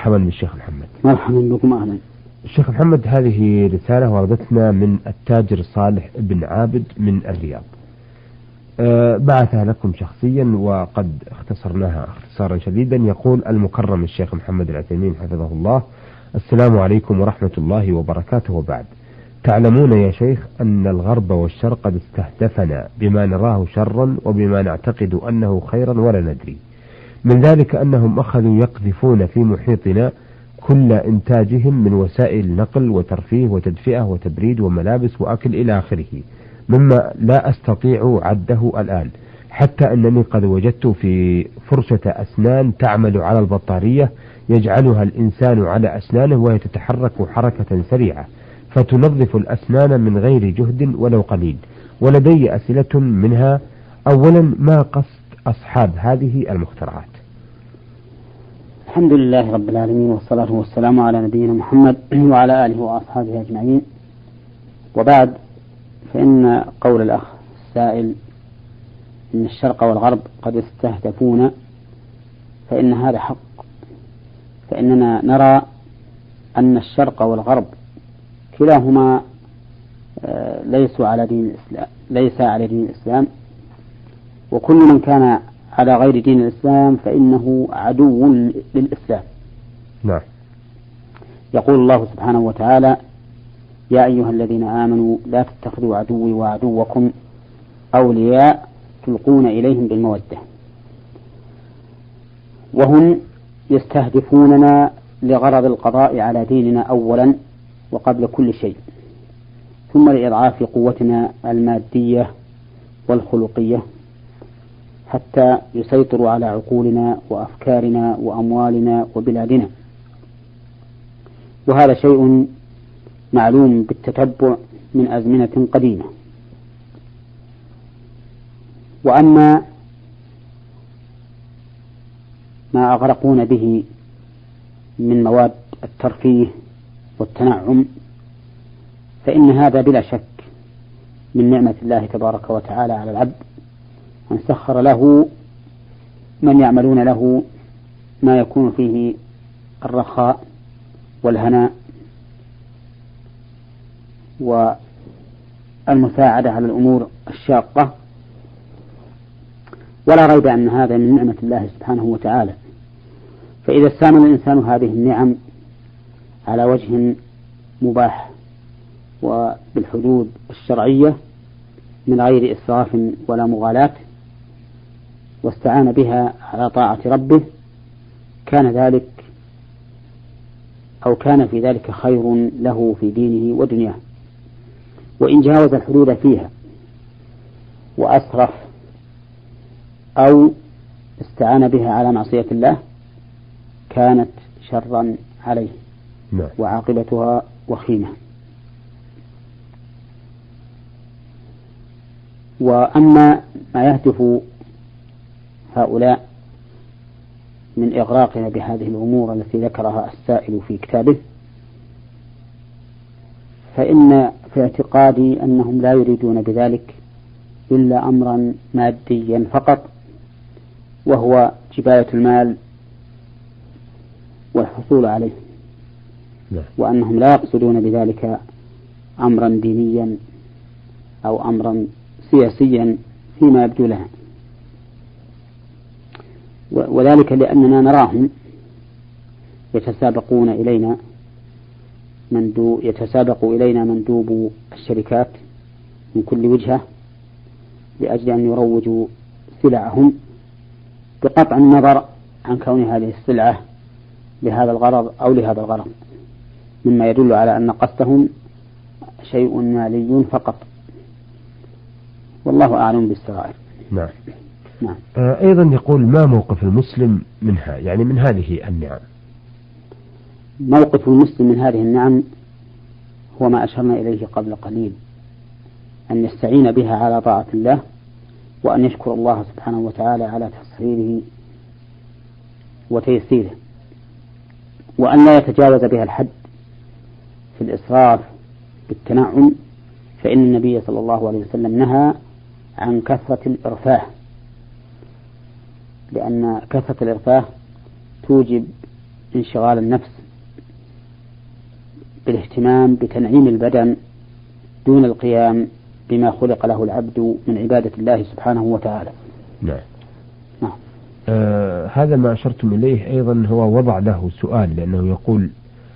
مرحبا بالشيخ محمد. مرحبا بكم أهلا. الشيخ محمد هذه رسالة وردتنا من التاجر صالح بن عابد من الرياض. أه بعثها لكم شخصيا وقد اختصرناها اختصارا شديدا. يقول المكرم الشيخ محمد العثيمين حفظه الله السلام عليكم ورحمة الله وبركاته. وبعد تعلمون يا شيخ أن الغرب والشرق قد استهدفنا بما نراه شرا وبما نعتقد أنه خيرا ولا ندري. من ذلك أنهم أخذوا يقذفون في محيطنا كل إنتاجهم من وسائل نقل وترفيه وتدفئة وتبريد وملابس وأكل إلى آخره مما لا أستطيع عده الآن حتى أنني قد وجدت في فرشة أسنان تعمل على البطارية يجعلها الإنسان على أسنانه وهي تتحرك حركة سريعة فتنظف الأسنان من غير جهد ولو قليل ولدي أسئلة منها أولا ما قصد أصحاب هذه المخترعات؟ الحمد لله رب العالمين والصلاة والسلام على نبينا محمد وعلى آله وأصحابه أجمعين. وبعد فإن قول الأخ السائل إن الشرق والغرب قد استهدفونا فإن هذا حق. فإننا نرى أن الشرق والغرب كلاهما آه، ليسوا على دين الإسلام ليس على دين الإسلام. وكل من كان على غير دين الإسلام فإنه عدو للإسلام. نعم. يقول الله سبحانه وتعالى يا أيها الذين آمنوا لا تتخذوا عدوي وعدوكم أولياء تلقون إليهم بالمودة. وهم يستهدفوننا لغرض القضاء على ديننا أولا وقبل كل شيء ثم لإضعاف قوتنا المادية والخلقية حتى يسيطروا على عقولنا وأفكارنا وأموالنا وبلادنا. وهذا شيء معلوم بالتتبع من أزمنة قديمة. وأما ما أغرقون به من مواد الترفيه والتنعم فإن هذا بلا شك من نعمة الله تبارك وتعالى على العبد. أن سخر له من يعملون له ما يكون فيه الرخاء والهناء والمساعدة على الأمور الشاقة. ولا ريب أن هذا من نعمة الله سبحانه وتعالى. فإذا استعمل الإنسان هذه النعم على وجه مباح وبالحدود الشرعية من غير إسراف ولا مغالاة واستعان بها على طاعة ربه كان ذلك أو كان في ذلك خير له في دينه ودنياه وإن جاوز الحدود فيها وأسرف أو استعان بها على معصية الله كانت شرا عليه نعم. وعاقبتها وخيمة وأما ما يهدف هؤلاء من إغراقنا بهذه الأمور التي ذكرها السائل في كتابه فإن في اعتقادي أنهم لا يريدون بذلك إلا أمرا ماديا فقط وهو جباية المال والحصول عليه نعم. وأنهم لا يقصدون بذلك أمرا دينيا أو أمرا سياسيا فيما يبدو لها وذلك لأننا نراهم يتسابقون إلينا مندوب يتسابق إلينا مندوب الشركات من كل وجهة لأجل أن يروجوا سلعهم بقطع النظر عن كون هذه السلعة لهذا الغرض أو لهذا الغرض مما يدل على أن قصدهم شيء مالي فقط. والله أعلم بالسرائر. نعم. نعم. آه، أيضا يقول ما موقف المسلم منها؟ يعني من هذه النعم. موقف المسلم من هذه النعم هو ما أشرنا إليه قبل قليل أن يستعين بها على طاعة الله وأن يشكر الله سبحانه وتعالى على تسخيره وتيسيره وأن لا يتجاوز بها الحد في الإسراف بالتنعم فإن النبي صلى الله عليه وسلم نهى عن كثرة الإرفاه. لأن كثرة الإرفاه توجب انشغال النفس بالاهتمام بتنعيم البدن دون القيام بما خلق له العبد من عبادة الله سبحانه وتعالى. نعم. نعم. آه هذا ما أشرتم إليه أيضا هو وضع له سؤال لأنه يقول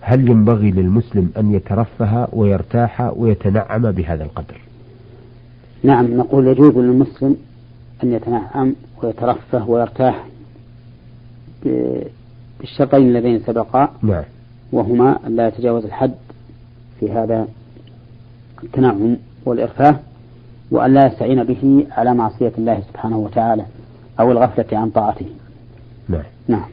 هل ينبغي للمسلم أن يترفه ويرتاح ويتنعم بهذا القدر؟ نعم نقول يجوز للمسلم أن يتنعم ويترفه ويرتاح بالشرطين اللذين سبقا نعم. وهما لا يتجاوز الحد في هذا التنعم والإرفاه وأن لا يستعين به على معصية الله سبحانه وتعالى أو الغفلة عن طاعته. نعم. نعم.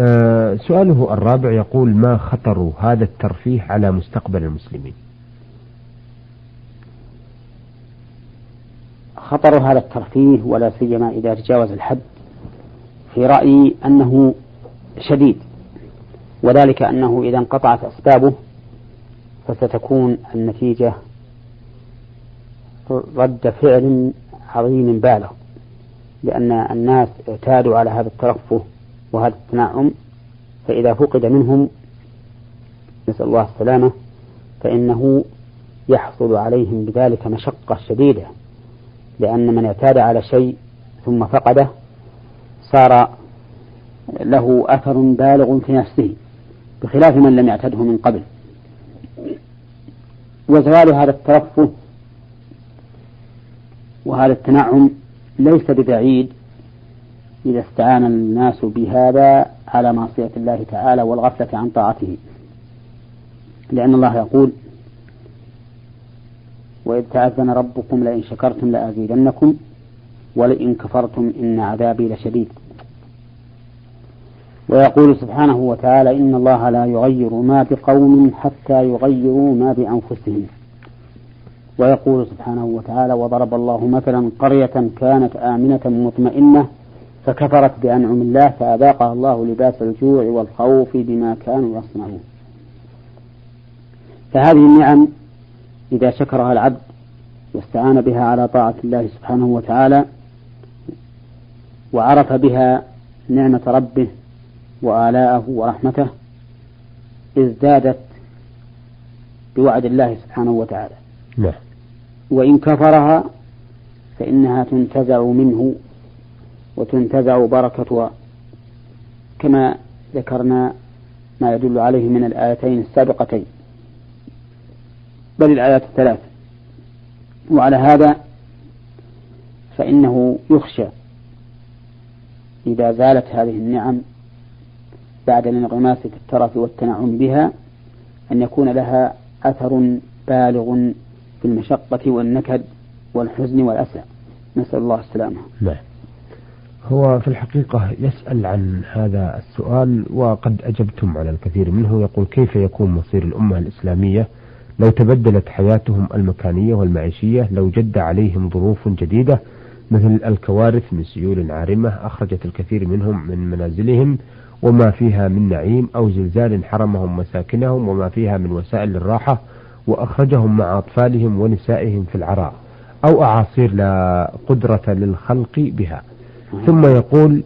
آه سؤاله الرابع يقول ما خطر هذا الترفيه على مستقبل المسلمين؟ خطر هذا الترفيه ولا سيما إذا تجاوز الحد في رأيي أنه شديد. وذلك أنه إذا انقطعت أسبابه فستكون النتيجة رد فعل عظيم بالغ لأن الناس اعتادوا على هذا الترفه وهذا التنعم فإذا فقد منهم نسأل الله السلامة فإنه يحصل عليهم بذلك مشقة شديدة. لأن من اعتاد على شيء ثم فقده صار له أثر بالغ في نفسه بخلاف من لم يعتده من قبل. وزوال هذا الترفه وهذا التنعم ليس ببعيد إذا استعان الناس بهذا على معصية الله تعالى والغفلة عن طاعته. لأن الله يقول وإذ تأذن ربكم لئن شكرتم لأزيدنكم ولئن كفرتم إن عذابي لشديد. ويقول سبحانه وتعالى إن الله لا يغير ما بقوم حتى يغيروا ما بأنفسهم. ويقول سبحانه وتعالى وضرب الله مثلا قرية كانت آمنة مطمئنة فكفرت بأنعم الله فأذاقها الله لباس الجوع والخوف بما كانوا يصنعون. فهذه النعم إذا شكرها العبد واستعان بها على طاعة الله سبحانه وتعالى وعرف بها نعمة ربه وآلاءه ورحمته ازدادت بوعد الله سبحانه وتعالى. نعم. وإن كفرها فإنها تنتزع منه وتنتزع بركتها كما ذكرنا ما يدل عليه من الآيتين السابقتين. بل الآيات الثلاث. وعلى هذا فإنه يخشى إذا زالت هذه النعم بعد الانغماس في الترف والتنعم بها أن يكون لها أثر بالغ في المشقة والنكد والحزن والأسى. نسأل الله السلامة. نعم. هو في الحقيقة يسأل عن هذا السؤال وقد أجبتم على الكثير منه. يقول كيف يكون مصير الأمة الإسلامية لو تبدلت حياتهم المكانية والمعيشية لو جد عليهم ظروف جديدة مثل الكوارث من سيول عارمة أخرجت الكثير منهم من منازلهم وما فيها من نعيم أو زلزال حرمهم مساكنهم وما فيها من وسائل الراحة وأخرجهم مع أطفالهم ونسائهم في العراء أو أعاصير لا قدرة للخلق بها. ثم يقول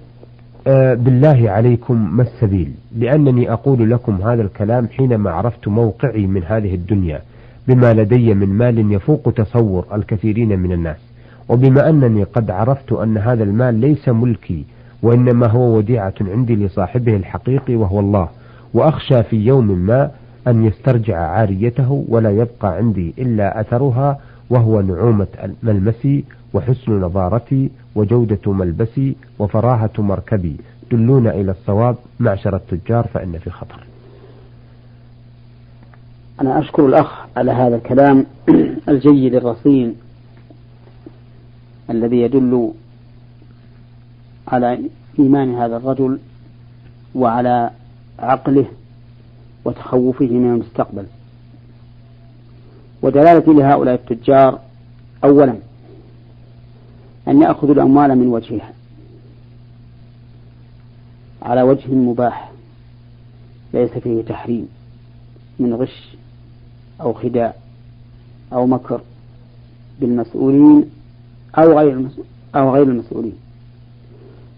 بالله عليكم ما السبيل؟ لأنني أقول لكم هذا الكلام حينما عرفت موقعي من هذه الدنيا بما لدي من مال يفوق تصور الكثيرين من الناس وبما أنني قد عرفت أن هذا المال ليس ملكي وإنما هو وديعة عندي لصاحبه الحقيقي وهو الله وأخشى في يوم ما أن يسترجع عاريته ولا يبقى عندي إلا أثرها وهو نعومة ملمسي وحسن نظارتي وجودة ملبسي وفراهة مركبي دلون إلى الصواب معشر التجار فإن في خطر. أنا أشكر الأخ على هذا الكلام الجيد الرصين الذي يدل على إيمان هذا الرجل وعلى عقله وتخوفه من المستقبل. ودلالتي لهؤلاء التجار أولا أن يأخذوا الأموال من وجهها. على وجه مباح ليس فيه تحريم من غش أو خداع أو مكر بالمسؤولين أو غير أو غير المسؤولين.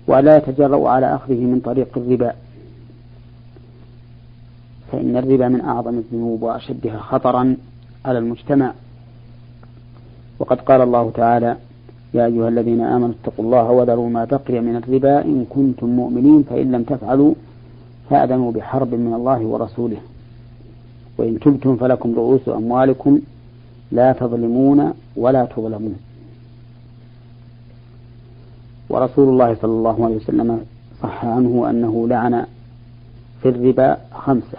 ولا يتجرؤ على أخذه من طريق الربا. فإن الربا من أعظم الذنوب وأشدها خطرا على المجتمع. وقد قال الله تعالى يا أيها الذين آمنوا اتقوا الله وذروا ما بقي من الربا إن كنتم مؤمنين فإن لم تفعلوا فأذنوا بحرب من الله ورسوله. وإن تبتم فلكم رؤوس أموالكم لا تظلمون ولا تظلمون. ورسول الله صلى الله عليه وسلم صح عنه أنه لعن في الربا خمسة.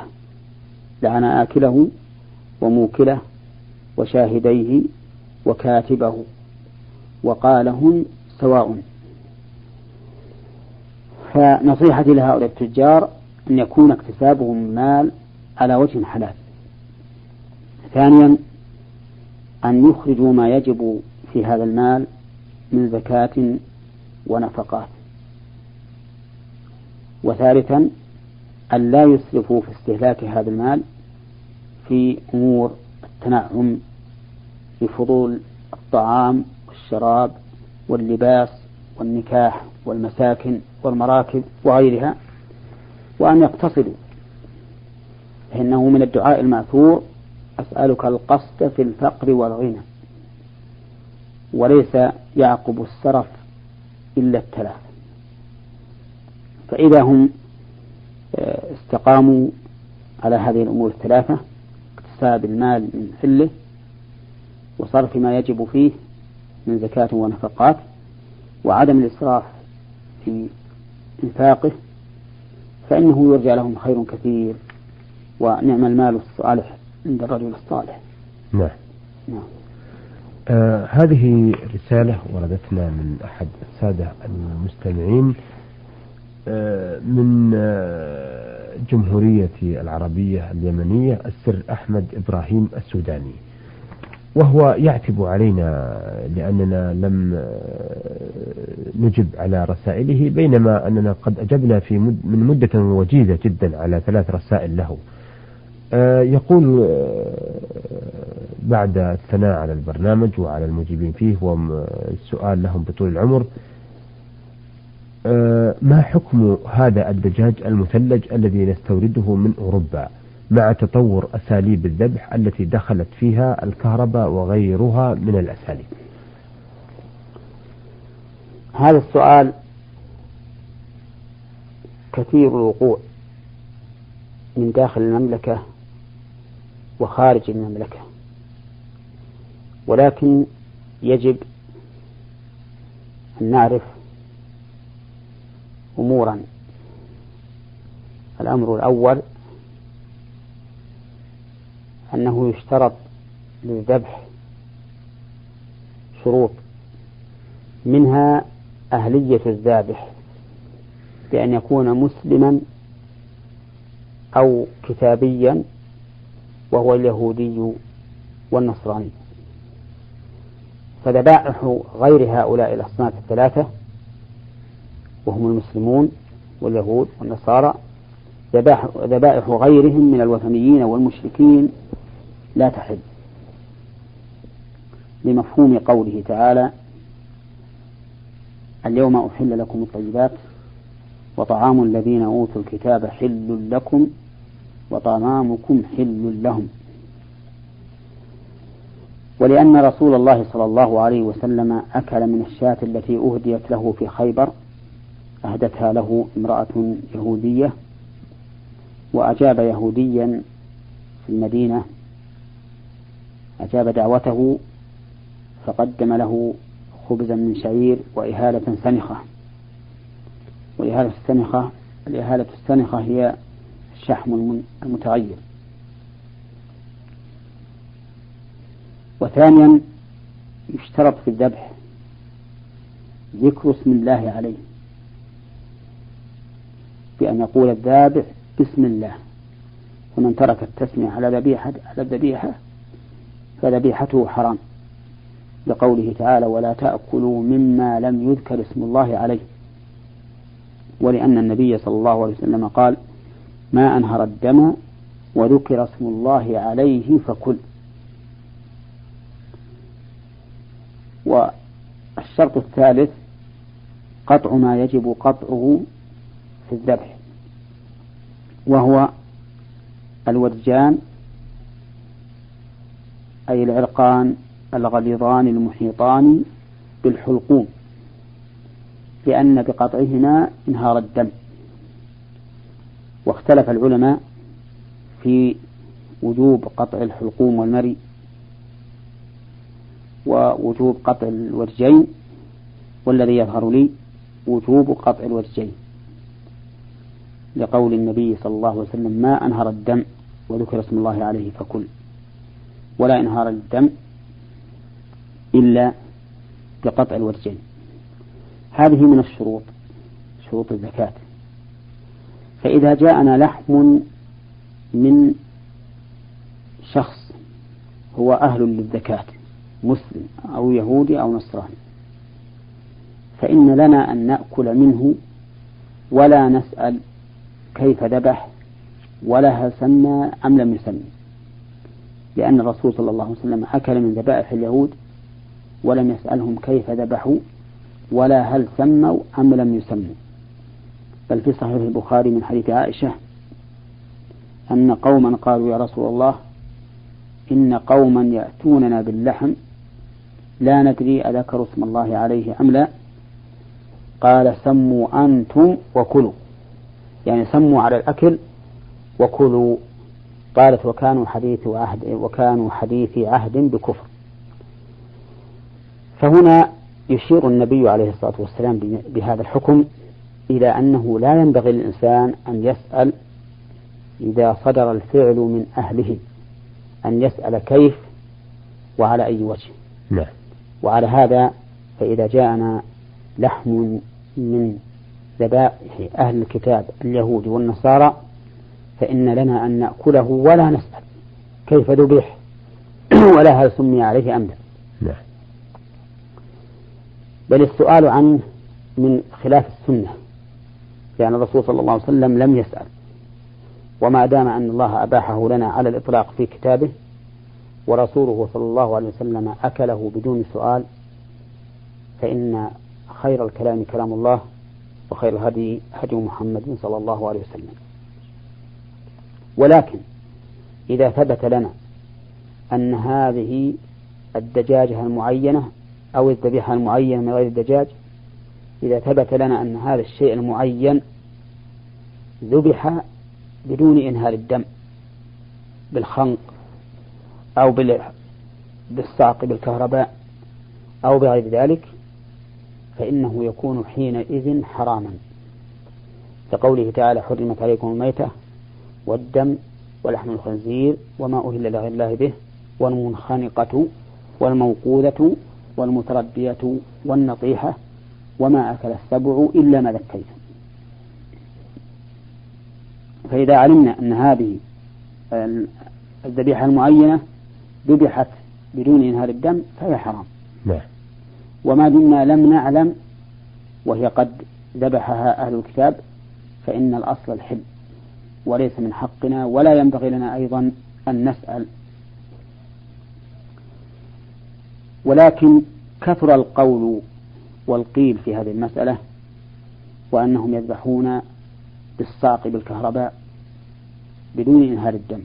لعن آكله وموكله وشاهديه وكاتبه. وقال هم سواء. فنصيحتي لهؤلاء التجار أن يكون اكتسابهم المال على وجه حلال. ثانيا أن يخرجوا ما يجب في هذا المال من زكاة ونفقات. وثالثا أن لا يسرفوا في استهلاك هذا المال في أمور التنعم بفضول الطعام والشراب واللباس والنكاح والمساكن والمراكب وغيرها وأن يقتصدوا. فإنه من الدعاء المأثور أسألك القصد في الفقر والغنى. وليس يعقب السرف إلا التلف فإذا هم آه، استقاموا على هذه الأمور الثلاثة اكتساب المال من حله وصرف ما يجب فيه من زكاة ونفقات وعدم الإسراف في إنفاقه فإنه يرجى لهم خير كثير ونعم المال الصالح عند الرجل الصالح. نعم. نعم. آه هذه رسالة وردتنا من أحد السادة المستمعين آه من آه جمهورية العربية اليمنية السر أحمد إبراهيم السوداني. وهو يعتب علينا لأننا لم آه، نجب على رسائله بينما أننا قد أجبنا في مد من مدة وجيزة جدا على ثلاث رسائل له. آه، يقول آه، بعد الثناء على البرنامج وعلى المجيبين فيه والسؤال لهم بطول العمر. ما حكم هذا الدجاج المثلج الذي نستورده من أوروبا؟ مع تطور أساليب الذبح التي دخلت فيها الكهرباء وغيرها من الأساليب. هذا السؤال كثير الوقوع من داخل المملكة وخارج المملكة ولكن يجب أن نعرف أمورا. الأمر الأول أنه يشترط للذبح شروط منها أهلية الذابح بأن يكون مسلما أو كتابيا وهو اليهودي والنصراني. فذبائح غير هؤلاء الأصناف الثلاثة وهم المسلمون واليهود والنصارى ذبائح غيرهم من الوثنيين والمشركين لا تحل. لمفهوم قوله تعالى اليوم أحل لكم الطيبات وطعام الذين أوتوا الكتاب حل لكم وطعامكم حل لهم. ولأن رسول الله صلى الله عليه وسلم أكل من الشاة التي أهديت له في خيبر أهدتها له امرأة يهودية وأجاب يهوديا في المدينة أجاب دعوته فقدم له خبزا من شعير وإهالة سنخة. وإهالة السنخة الإهالة السنخة هي الشحم المتغير. وثانيا يشترط في الذبح ذكر اسم الله عليه بأن يقول الذابح بسم الله ومن ترك التسمية على ذبيحة على الذبيحة فذبيحته حرام. لقوله تعالى ولا تأكلوا مما لم يذكر اسم الله عليه. ولأن النبي صلى الله عليه وسلم قال ما أنهر الدم وذكر اسم الله عليه فكل. والشرط الثالث قطع ما يجب قطعه في الذبح وهو الودجان أي العرقان الغليظان المحيطان بالحلقوم لأن بقطعهما انهار الدم. واختلف العلماء في وجوب قطع الحلقوم والمري ووجوب قطع الورجين والذي يظهر لي وجوب قطع الورجين. لقول النبي صلى الله عليه وسلم ما أنهر الدم وذكر اسم الله عليه فكل. ولا إنهار الدم إلا بقطع الورجين. هذه من الشروط شروط الزكاة. فإذا جاءنا لحم من شخص هو أهل للزكاة مسلم أو يهودي أو نصراني فإن لنا أن نأكل منه ولا نسأل كيف ذبح ولا هل سمى أم لم يسمي لأن الرسول صلى الله عليه وسلم أكل من ذبائح اليهود ولم يسألهم كيف ذبحوا ولا هل سموا أم لم يسموا. بل في صحيح البخاري من حديث عائشة أن قوما قالوا يا رسول الله إن قوما يأتوننا باللحم لا ندري أذكروا اسم الله عليه أم لا. قال سموا أنتم وكلوا. يعني سموا على الأكل وكلوا. قالت وكانوا حديث عهد وكانوا حديث عهد بكفر. فهنا يشير النبي عليه الصلاة والسلام بهذا الحكم إلى أنه لا ينبغي للإنسان أن يسأل إذا صدر الفعل من أهله أن يسأل كيف وعلى أي وجه. نعم. وعلى هذا فإذا جاءنا لحم من ذبائح أهل الكتاب اليهود والنصارى فإن لنا أن نأكله ولا نسأل. كيف ذبح ولا هل سمي عليه أم لا؟ نعم. بل السؤال عنه من خلاف السنة. لأن الرسول صلى الله عليه وسلم لم يسأل. وما دام أن الله أباحه لنا على الإطلاق في كتابه ورسوله صلى الله عليه وسلم أكله بدون سؤال فإن خير الكلام كلام الله وخير الهدي هدي محمد صلى الله عليه وسلم. ولكن إذا ثبت لنا أن هذه الدجاجة المعينة أو الذبيحة المعينة من غير الدجاج إذا ثبت لنا أن هذا الشيء المعين ذبح بدون إنهار الدم بالخنق أو بالصعق بالكهرباء أو بغير ذلك فإنه يكون حينئذ حراما. كقوله تعالى حرمت عليكم الميتة والدم ولحم الخنزير وما أهل لغير الله به والمنخنقة والموقوذة والمتردية والنطيحة وما أكل السبع إلا ما ذكيتم فإذا علمنا أن هذه الذبيحة المعينة ذبحت بدون إنهار الدم فهي حرام. نعم. وما دمنا لم نعلم وهي قد ذبحها أهل الكتاب فإن الأصل الحل. وليس من حقنا ولا ينبغي لنا أيضا أن نسأل. ولكن كثر القول والقيل في هذه المسألة وأنهم يذبحون بالصاق بالكهرباء بدون إنهار الدم.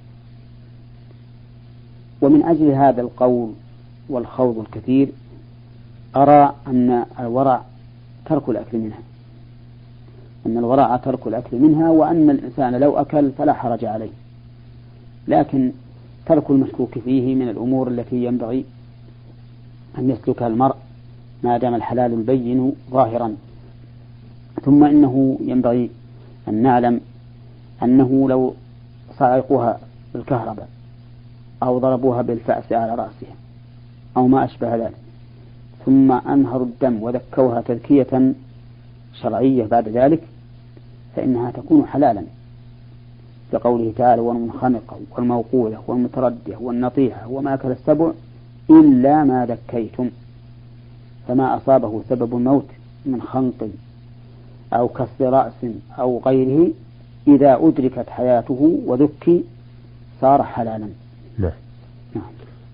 ومن أجل هذا القول والخوض الكثير أرى أن الورع ترك الأكل منها. أن الورع ترك الأكل منها وأن الإنسان لو أكل فلا حرج عليه. لكن ترك المشكوك فيه من الأمور التي ينبغي أن يسلكها المرء ما دام الحلال البين ظاهرا. ثم إنه ينبغي أن نعلم أنه لو صعقوها بالكهرباء أو ضربوها بالفأس على رأسها أو ما أشبه ذلك. ثم أنهروا الدم وذكوها تذكية شرعية بعد ذلك فإنها تكون حلالا. كقوله تعالى والمنخنقة والموقولة والمتردية والنطيحة وما أكل السبع إلا ما ذكيتم فما أصابه سبب الموت من خنق أو كسر رأس أو غيره إذا أدركت حياته وذكي صار حلالا. نعم. نعم.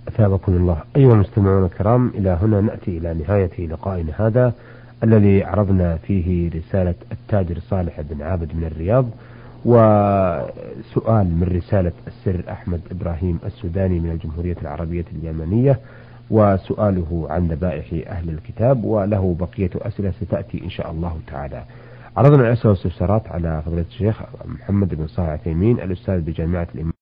أثابكم الله. أيها المستمعون الكرام إلى هنا نأتي إلى نهاية لقائنا هذا. الذي عرضنا فيه رسالة التاجر صالح بن عابد من الرياض وسؤال من رسالة السر أحمد إبراهيم السوداني من الجمهورية العربية اليمنية وسؤاله عن ذبائح أهل الكتاب وله بقية أسئلة ستأتي إن شاء الله تعالى. عرضنا الأسئلة والاستفسارات على فضيلة الشيخ محمد بن صالح عثيمين الأستاذ بجامعة الإمام